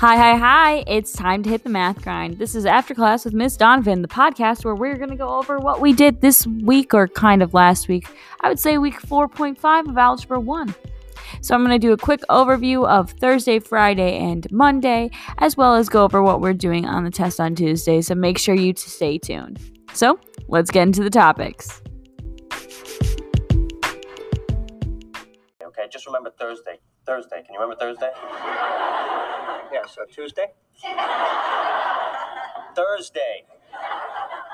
Hi, hi, hi. It's time to hit the math grind. This is After Class with Miss Donovan, the podcast where we're going to go over what we did this week or kind of last week. I would say week 4.5 of Algebra 1. So I'm going to do a quick overview of Thursday, Friday, and Monday, as well as go over what we're doing on the test on Tuesday. So make sure you stay tuned. So let's get into the topics. Okay, just remember Thursday. Thursday. Can you remember Thursday? Yeah, so Tuesday? Thursday.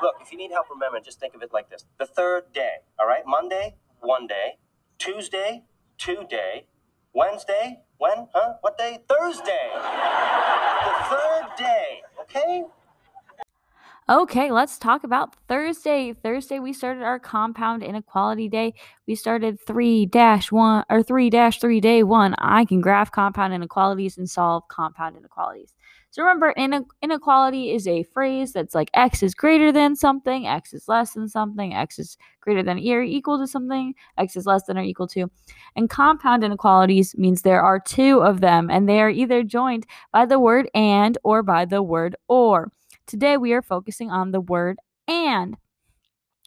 Look, if you need help remembering, just think of it like this. The third day, all right? Monday, one day. Tuesday, two day. Wednesday, when? Huh? What day? Thursday. The third day, okay? Okay, let's talk about Thursday. Thursday, we started our compound inequality day. We started 3 1 or 3 3 day 1. I can graph compound inequalities and solve compound inequalities. So remember, inequality is a phrase that's like x is greater than something, x is less than something, x is greater than or equal to something, x is less than or equal to. And compound inequalities means there are two of them, and they are either joined by the word and or by the word or. Today we are focusing on the word and.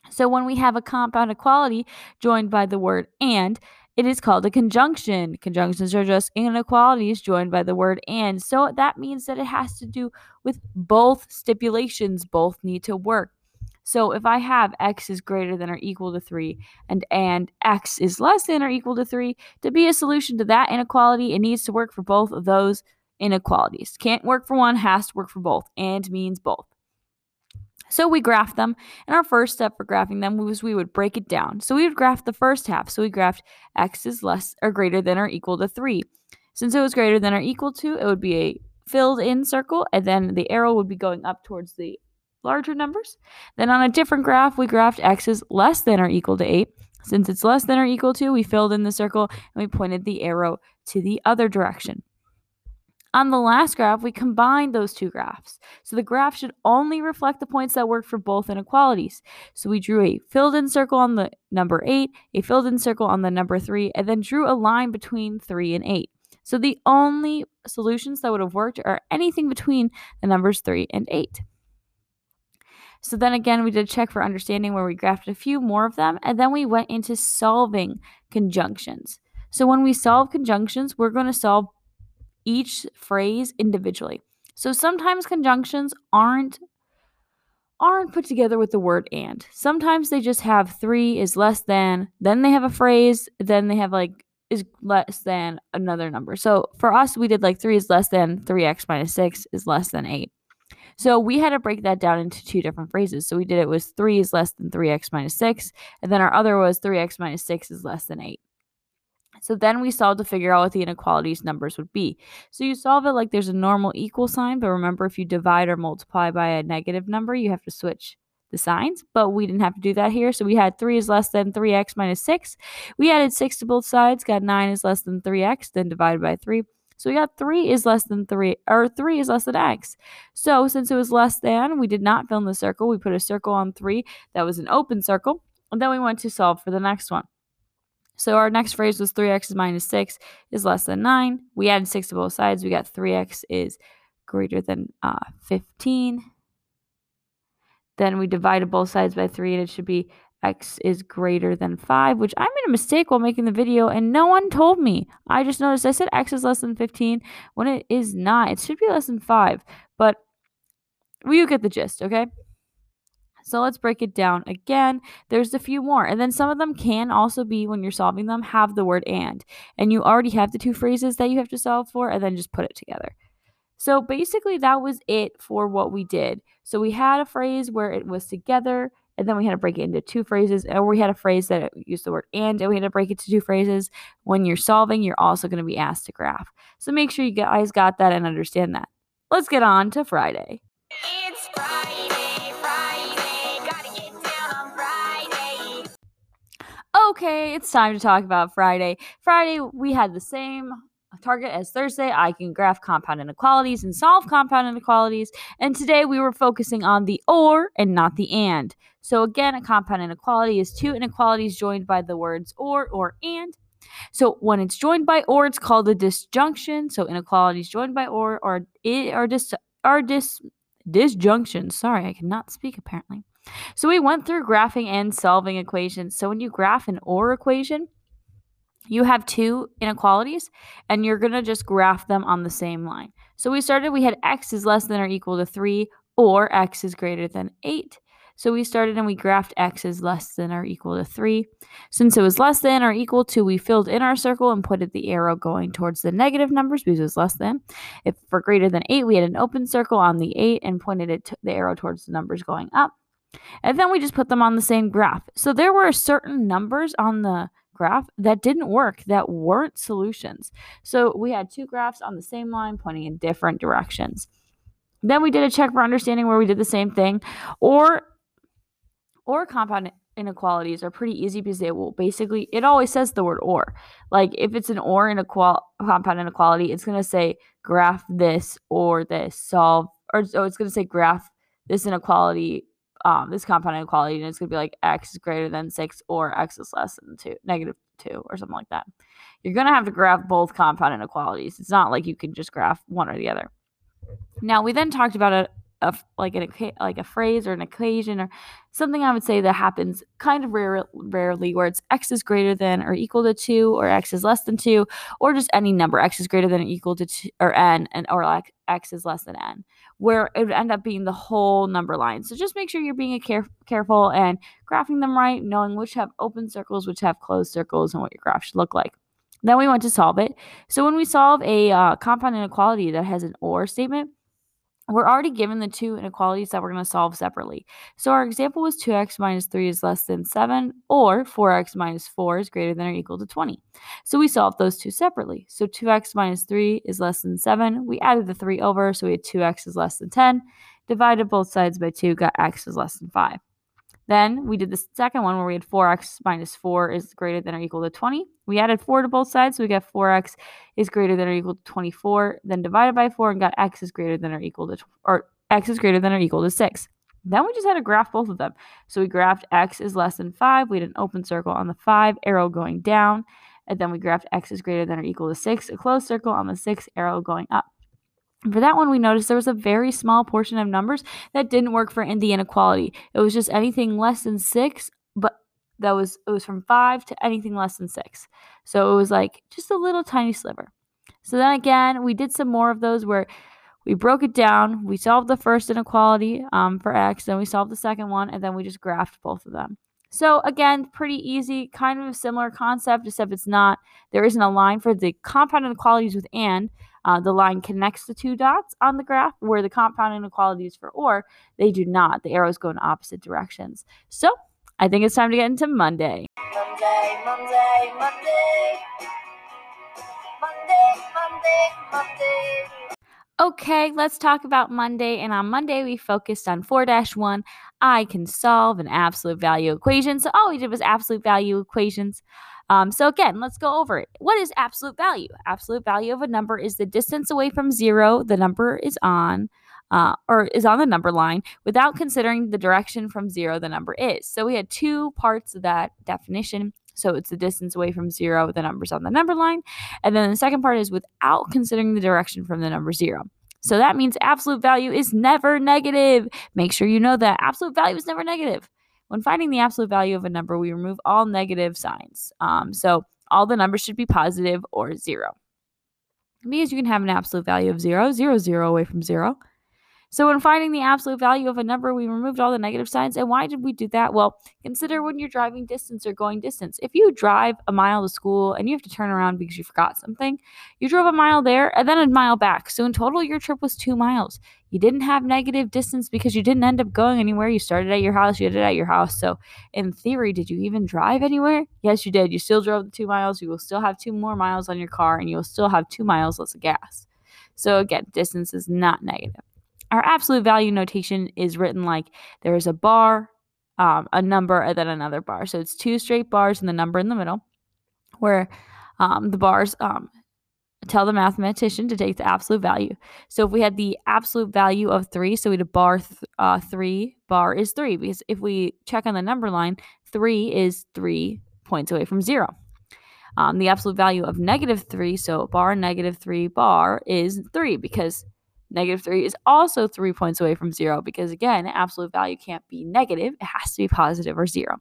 So when we have a compound equality joined by the word and, it is called a conjunction. Conjunctions are just inequalities joined by the word and. So that means that it has to do with both stipulations, both need to work. So if I have x is greater than or equal to 3 and and x is less than or equal to 3, to be a solution to that inequality, it needs to work for both of those inequalities. Can't work for one, has to work for both, and means both. So we graph them, and our first step for graphing them was we would break it down. So we would graph the first half. So we graphed x is less or greater than or equal to 3. Since it was greater than or equal to, it would be a filled in circle, and then the arrow would be going up towards the larger numbers. Then on a different graph, we graphed x is less than or equal to 8. Since it's less than or equal to, we filled in the circle and we pointed the arrow to the other direction. On the last graph, we combined those two graphs. So the graph should only reflect the points that work for both inequalities. So we drew a filled in circle on the number 8, a filled in circle on the number 3, and then drew a line between 3 and 8. So the only solutions that would have worked are anything between the numbers 3 and 8. So then again, we did check for understanding where we graphed a few more of them, and then we went into solving conjunctions. So when we solve conjunctions, we're going to solve each phrase individually. So sometimes conjunctions aren't aren't put together with the word and. Sometimes they just have 3 is less than, then they have a phrase, then they have like is less than another number. So for us we did like 3 is less than 3x minus 6 is less than 8. So we had to break that down into two different phrases. So we did it was 3 is less than 3x minus 6, and then our other was 3x minus 6 is less than 8. So then we solved to figure out what the inequalities numbers would be. So you solve it like there's a normal equal sign, but remember if you divide or multiply by a negative number, you have to switch the signs, but we didn't have to do that here. So we had 3 is less than 3x minus 6. We added 6 to both sides, got 9 is less than 3x, then divided by 3. So we got 3 is less than 3, or 3 is less than x. So since it was less than, we did not fill in the circle. We put a circle on 3 that was an open circle, and then we went to solve for the next one. So our next phrase was 3x minus 6 is less than 9. We added 6 to both sides. We got 3x is greater than uh, 15. Then we divided both sides by 3 and it should be x is greater than 5, which I made a mistake while making the video and no one told me. I just noticed I said x is less than 15 when it is not. It should be less than 5, but you get the gist, okay? So let's break it down again. There's a few more. And then some of them can also be, when you're solving them, have the word and. And you already have the two phrases that you have to solve for, and then just put it together. So basically, that was it for what we did. So we had a phrase where it was together, and then we had to break it into two phrases, or we had a phrase that used the word and, and we had to break it to two phrases. When you're solving, you're also going to be asked to graph. So make sure you guys got that and understand that. Let's get on to Friday. Okay, it's time to talk about Friday. Friday, we had the same target as Thursday. I can graph compound inequalities and solve compound inequalities. And today we were focusing on the or and not the and. So again, a compound inequality is two inequalities joined by the words or or and. So when it's joined by or, it's called a disjunction. So inequalities joined by or are are dis are dis disjunctions. Sorry, I cannot speak apparently. So we went through graphing and solving equations. So when you graph an or equation, you have two inequalities and you're going to just graph them on the same line. So we started, we had x is less than or equal to 3 or x is greater than 8. So we started and we graphed x is less than or equal to 3. Since it was less than or equal to, we filled in our circle and put the arrow going towards the negative numbers because it was less than. If for greater than 8, we had an open circle on the 8 and pointed it to the arrow towards the numbers going up. And then we just put them on the same graph. So there were certain numbers on the graph that didn't work, that weren't solutions. So we had two graphs on the same line pointing in different directions. Then we did a check for understanding where we did the same thing. Or or compound inequalities are pretty easy because they will basically it always says the word or. Like if it's an or inequal compound inequality, it's gonna say graph this or this, solve or so it's gonna say graph this inequality um, this compound inequality, and it's going to be like x is greater than 6 or x is less than 2, negative 2, or something like that. You're going to have to graph both compound inequalities. It's not like you can just graph one or the other. Now, we then talked about a, a like an like a phrase or an equation or something I would say that happens kind of rare, rarely where it's x is greater than or equal to 2 or x is less than 2 or just any number x is greater than or equal to 2 or n and or like x is less than n where it would end up being the whole number line. So just make sure you're being care- careful and graphing them right, knowing which have open circles, which have closed circles, and what your graph should look like. Then we want to solve it. So when we solve a uh, compound inequality that has an OR statement, we're already given the two inequalities that we're going to solve separately. So our example was 2x minus 3 is less than 7, or 4x minus 4 is greater than or equal to 20. So we solved those two separately. So 2x minus 3 is less than 7. We added the 3 over, so we had 2x is less than 10. Divided both sides by 2, got x is less than 5. Then we did the second one where we had 4x minus 4 is greater than or equal to 20. We added 4 to both sides, so we got 4x is greater than or equal to 24. Then divided by 4 and got x is greater than or equal to, or x is greater than or equal to 6. Then we just had to graph both of them. So we graphed x is less than 5. We had an open circle on the 5, arrow going down. And then we graphed x is greater than or equal to 6, a closed circle on the 6, arrow going up. For that one, we noticed there was a very small portion of numbers that didn't work for the inequality. It was just anything less than six, but that was it was from five to anything less than six. So it was like just a little tiny sliver. So then again, we did some more of those where we broke it down. We solved the first inequality um, for x, then we solved the second one, and then we just graphed both of them. So again, pretty easy, kind of a similar concept, except it's not. There isn't a line for the compound inequalities with and. Uh, the line connects the two dots on the graph, where the compound inequalities for or, they do not. The arrows go in opposite directions. So I think it's time to get into Monday. Monday, Monday, Monday. Monday, Monday, Monday. Okay, let's talk about Monday. And on Monday, we focused on 4 1. I can solve an absolute value equation. So all we did was absolute value equations. Um, so again, let's go over it. What is absolute value? Absolute value of a number is the distance away from zero the number is on, uh, or is on the number line without considering the direction from zero the number is. So we had two parts of that definition. So it's the distance away from zero, the numbers on the number line. And then the second part is without considering the direction from the number zero. So that means absolute value is never negative. Make sure you know that absolute value is never negative. When finding the absolute value of a number, we remove all negative signs. Um, so all the numbers should be positive or zero. Because you can have an absolute value of zero, zero, zero away from zero. So when finding the absolute value of a number, we removed all the negative signs. And why did we do that? Well, consider when you're driving distance or going distance. If you drive a mile to school and you have to turn around because you forgot something, you drove a mile there and then a mile back. So in total, your trip was two miles. You didn't have negative distance because you didn't end up going anywhere. You started at your house, you ended at your house. So in theory, did you even drive anywhere? Yes, you did. You still drove the two miles. You will still have two more miles on your car and you will still have two miles less of gas. So again, distance is not negative our absolute value notation is written like there is a bar, um, a number, and then another bar. So it's two straight bars and the number in the middle, where um, the bars um, tell the mathematician to take the absolute value. So if we had the absolute value of three, so we had a bar th- uh, three, bar is three, because if we check on the number line, three is three points away from zero. um, the absolute value of negative 3. So bar negative 3 bar is 3 because negative 3 is also 3 points away from 0 because, again, absolute value can't be negative. It has to be positive or 0.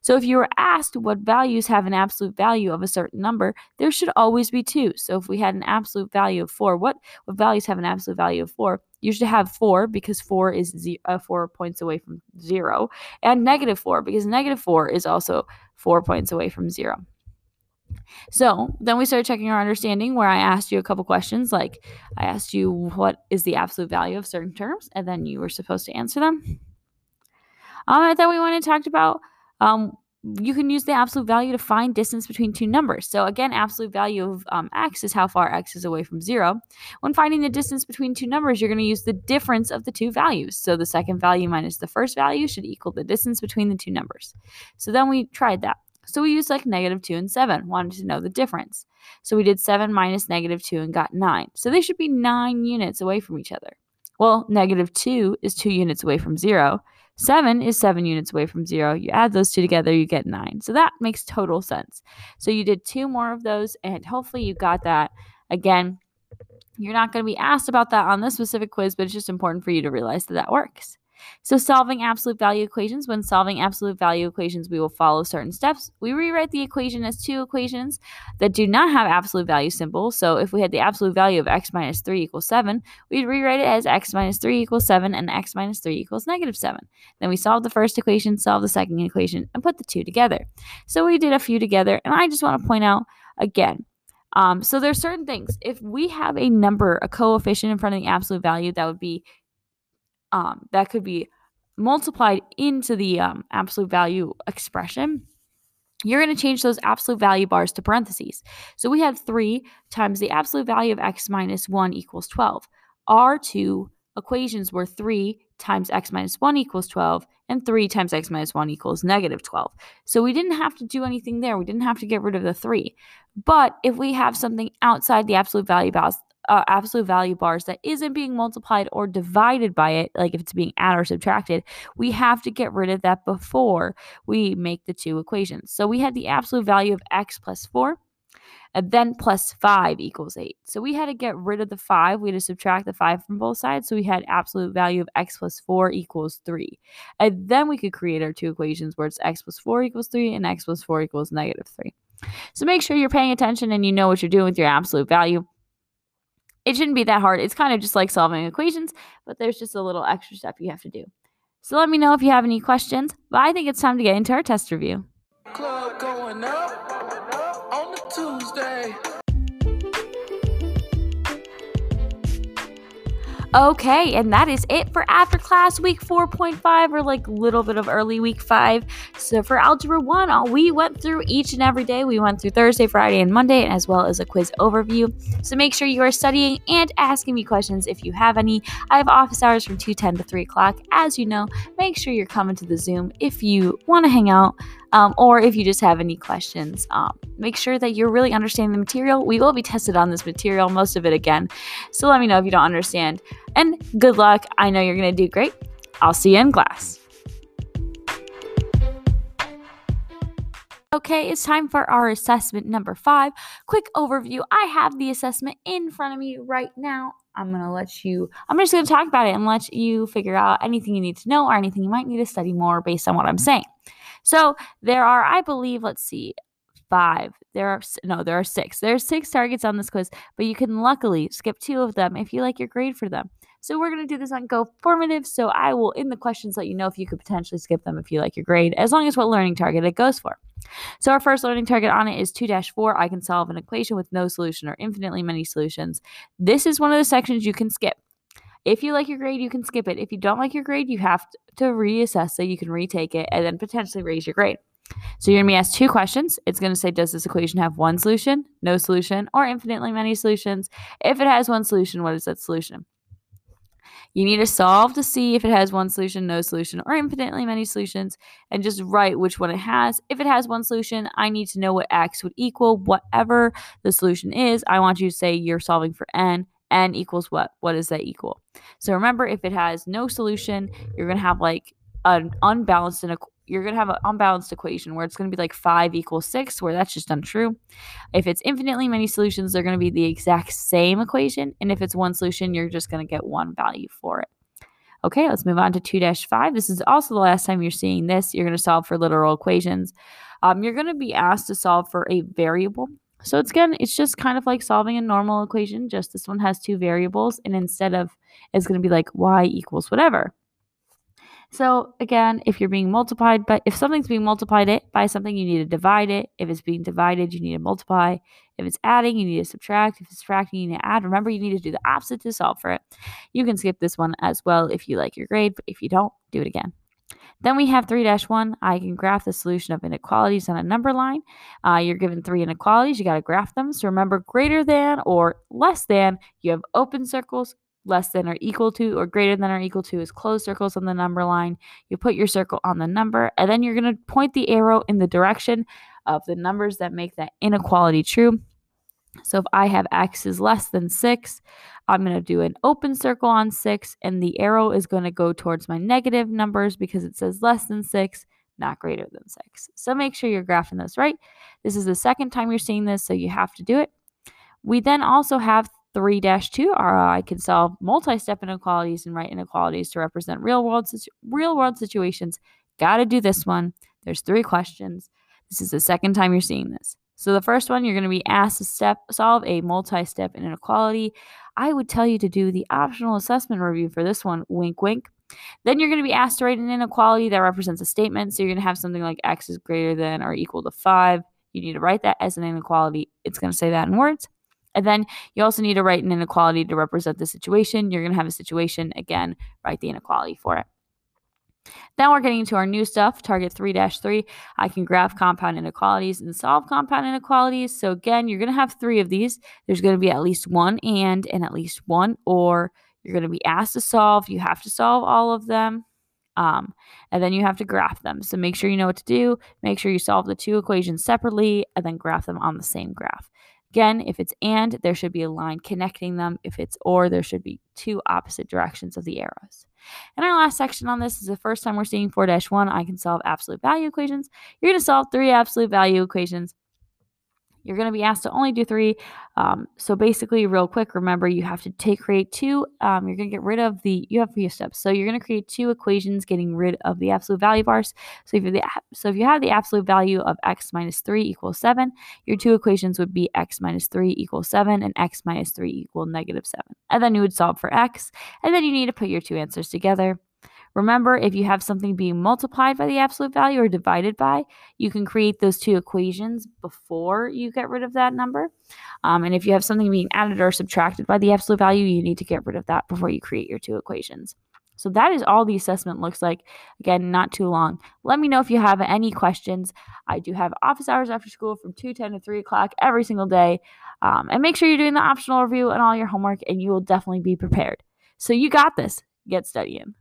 So if you were asked what values have an absolute value of a certain number, there should always be two. So if we had an absolute value of 4, what, what values have an absolute value of 4? You should have 4 because 4 is z- uh, 4 points away from 0, and negative 4 because negative 4 is also 4 points away from 0. So then we started checking our understanding where I asked you a couple questions like I asked you what is the absolute value of certain terms, and then you were supposed to answer them. Um, then we went and talked about um, you can use the absolute value to find distance between two numbers. So again, absolute value of um, x is how far x is away from zero. When finding the distance between two numbers, you're going to use the difference of the two values. So the second value minus the first value should equal the distance between the two numbers. So then we tried that. So we used like negative 2 and 7, wanted to know the difference. So we did 7 minus negative 2 and got 9. So they should be 9 units away from each other. Well, negative 2 is 2 units away from 0. 7 is 7 units away from 0. You add those two together, you get 9. So that makes total sense. So you did two more of those, and hopefully you got that. Again, you're not going to be asked about that on this specific quiz, but it's just important for you to realize that that works. So solving absolute value equations, when solving absolute value equations, we will follow certain steps. We rewrite the equation as two equations that do not have absolute value symbols. So if we had the absolute value of x minus 3 equals 7, we'd rewrite it as x minus 3 equals 7 and x minus 3 equals negative 7. Then we solve the first equation, solve the second equation, and put the two together. So we did a few together, and I just want to point out again, um, so there's certain things. If we have a number, a coefficient in front of the absolute value, that would be um, that could be multiplied into the um, absolute value expression, you're going to change those absolute value bars to parentheses. So we had 3 times the absolute value of x minus 1 equals 12. Our two equations were 3 times x minus 1 equals 12 and 3 times x minus 1 equals negative 12. So we didn't have to do anything there. We didn't have to get rid of the 3. But if we have something outside the absolute value bars, uh, absolute value bars that isn't being multiplied or divided by it, like if it's being added or subtracted, we have to get rid of that before we make the two equations. So we had the absolute value of x plus 4 and then plus 5 equals 8. So we had to get rid of the 5. We had to subtract the 5 from both sides. So we had absolute value of x plus 4 equals 3. And then we could create our two equations where it's x plus 4 equals 3 and x plus 4 equals negative 3. So make sure you're paying attention and you know what you're doing with your absolute value it shouldn't be that hard. It's kind of just like solving equations, but there's just a little extra step you have to do. So let me know if you have any questions, but I think it's time to get into our test review. Club going up Okay, and that is it for after class week 4.5 or like a little bit of early week 5. So for algebra 1, uh, we went through each and every day. We went through Thursday, Friday, and Monday as well as a quiz overview. So make sure you are studying and asking me questions if you have any. I have office hours from 2:10 to 3 o'clock. As you know, make sure you're coming to the Zoom if you want to hang out um, or if you just have any questions. Um, make sure that you're really understanding the material. We will be tested on this material, most of it again. So let me know if you don't understand. And good luck. I know you're going to do great. I'll see you in class. Okay, it's time for our assessment number five. Quick overview. I have the assessment in front of me right now. I'm going to let you, I'm just going to talk about it and let you figure out anything you need to know or anything you might need to study more based on what I'm saying. So there are, I believe, let's see, five. There are no, there are six. There are six targets on this quiz, but you can luckily skip two of them if you like your grade for them. So we're going to do this on Go Formative. So I will, in the questions, let you know if you could potentially skip them if you like your grade, as long as what learning target it goes for. So our first learning target on it is 2-4. I can solve an equation with no solution or infinitely many solutions. This is one of the sections you can skip. If you like your grade, you can skip it. If you don't like your grade, you have to reassess so You can retake it and then potentially raise your grade. So you're going to be asked two questions. It's going to say, does this equation have one solution, no solution, or infinitely many solutions? If it has one solution, what is that solution? You need to solve to see if it has one solution, no solution, or infinitely many solutions, and just write which one it has. If it has one solution, I need to know what x would equal, whatever the solution is. I want you to say you're solving for n n equals what? What does that equal? So remember, if it has no solution, you're going to have like an unbalanced and you're going to have an unbalanced equation where it's going to be like 5 equals 6, where that's just untrue. If it's infinitely many solutions, they're going to be the exact same equation. And if it's one solution, you're just going to get one value for it. Okay, let's move on to 2 5. This is also the last time you're seeing this. You're going to solve for literal equations. Um, you're going to be asked to solve for a variable. So it's again, it's just kind of like solving a normal equation, just this one has two variables, and instead of it's going to be like y equals whatever. So again, if you're being multiplied, but if something's being multiplied it by something, you need to divide it. If it's being divided, you need to multiply. If it's adding, you need to subtract. If it's subtracting, you need to add. Remember, you need to do the opposite to solve for it. You can skip this one as well if you like your grade, but if you don't, do it again. Then we have 3-1. I can graph the solution of inequalities on a number line. Uh, you're given three inequalities. You got to graph them. So remember, greater than or less than, you have open circles, less than or equal to or greater than or equal to is closed circles on the number line. You put your circle on the number, and then you're going to point the arrow in the direction of the numbers that make that inequality true. So if I have x is less than 6, I'm going to do an open circle on 6, and the arrow is going to go towards my negative numbers because it says less than 6, not greater than 6. So make sure you're graphing this right. This is the second time you're seeing this, so you have to do it. We then also have 3 2, I can solve multi step inequalities and write inequalities to represent real world, real world situations. Got to do this one. There's three questions. This is the second time you're seeing this. So the first one, you're going to be asked to step solve a multi-step inequality. I would tell you to do the optional assessment review for this one. Wink, wink. Then you're going to be asked to write an inequality that represents a statement. So you're going to have something like x is greater than or equal to 5. You need to write that as an inequality. It's going to say that in words. And then you also need to write an inequality to represent the situation. You're going to have a situation. Again, write the inequality for it. Now we're getting into our new stuff, target 3-3. I can graph compound inequalities and solve compound inequalities. So again, you're going to have three of these. There's going to be at least one and and at least one or. You're going to be asked to solve. You have to solve all of them. Um, and then you have to graph them. So make sure you know what to do. Make sure you solve the two equations separately and then graph them on the same graph. Again, if it's and, there should be a line connecting them. If it's or, there should be two opposite directions of the arrows. And our last section on this is the first time we're seeing 4-1, I can solve absolute value equations. You're going to solve three absolute value equations you're going to be asked to only do three. Um, so basically, real quick, remember you have to take create two. Um, you're going to get rid of the you have few steps. So you're going to create two equations, getting rid of the absolute value bars. So if you the so if you have the absolute value of x minus three equals seven, your two equations would be x minus three equals seven and x minus three equal negative seven. And then you would solve for x, and then you need to put your two answers together. Remember, if you have something being multiplied by the absolute value or divided by, you can create those two equations before you get rid of that number. Um, and if you have something being added or subtracted by the absolute value, you need to get rid of that before you create your two equations. So that is all the assessment looks like. Again, not too long. Let me know if you have any questions. I do have office hours after school from 2.10 to 3 o'clock every single day. Um, and make sure you're doing the optional review and all your homework, and you will definitely be prepared. So you got this. Get studying.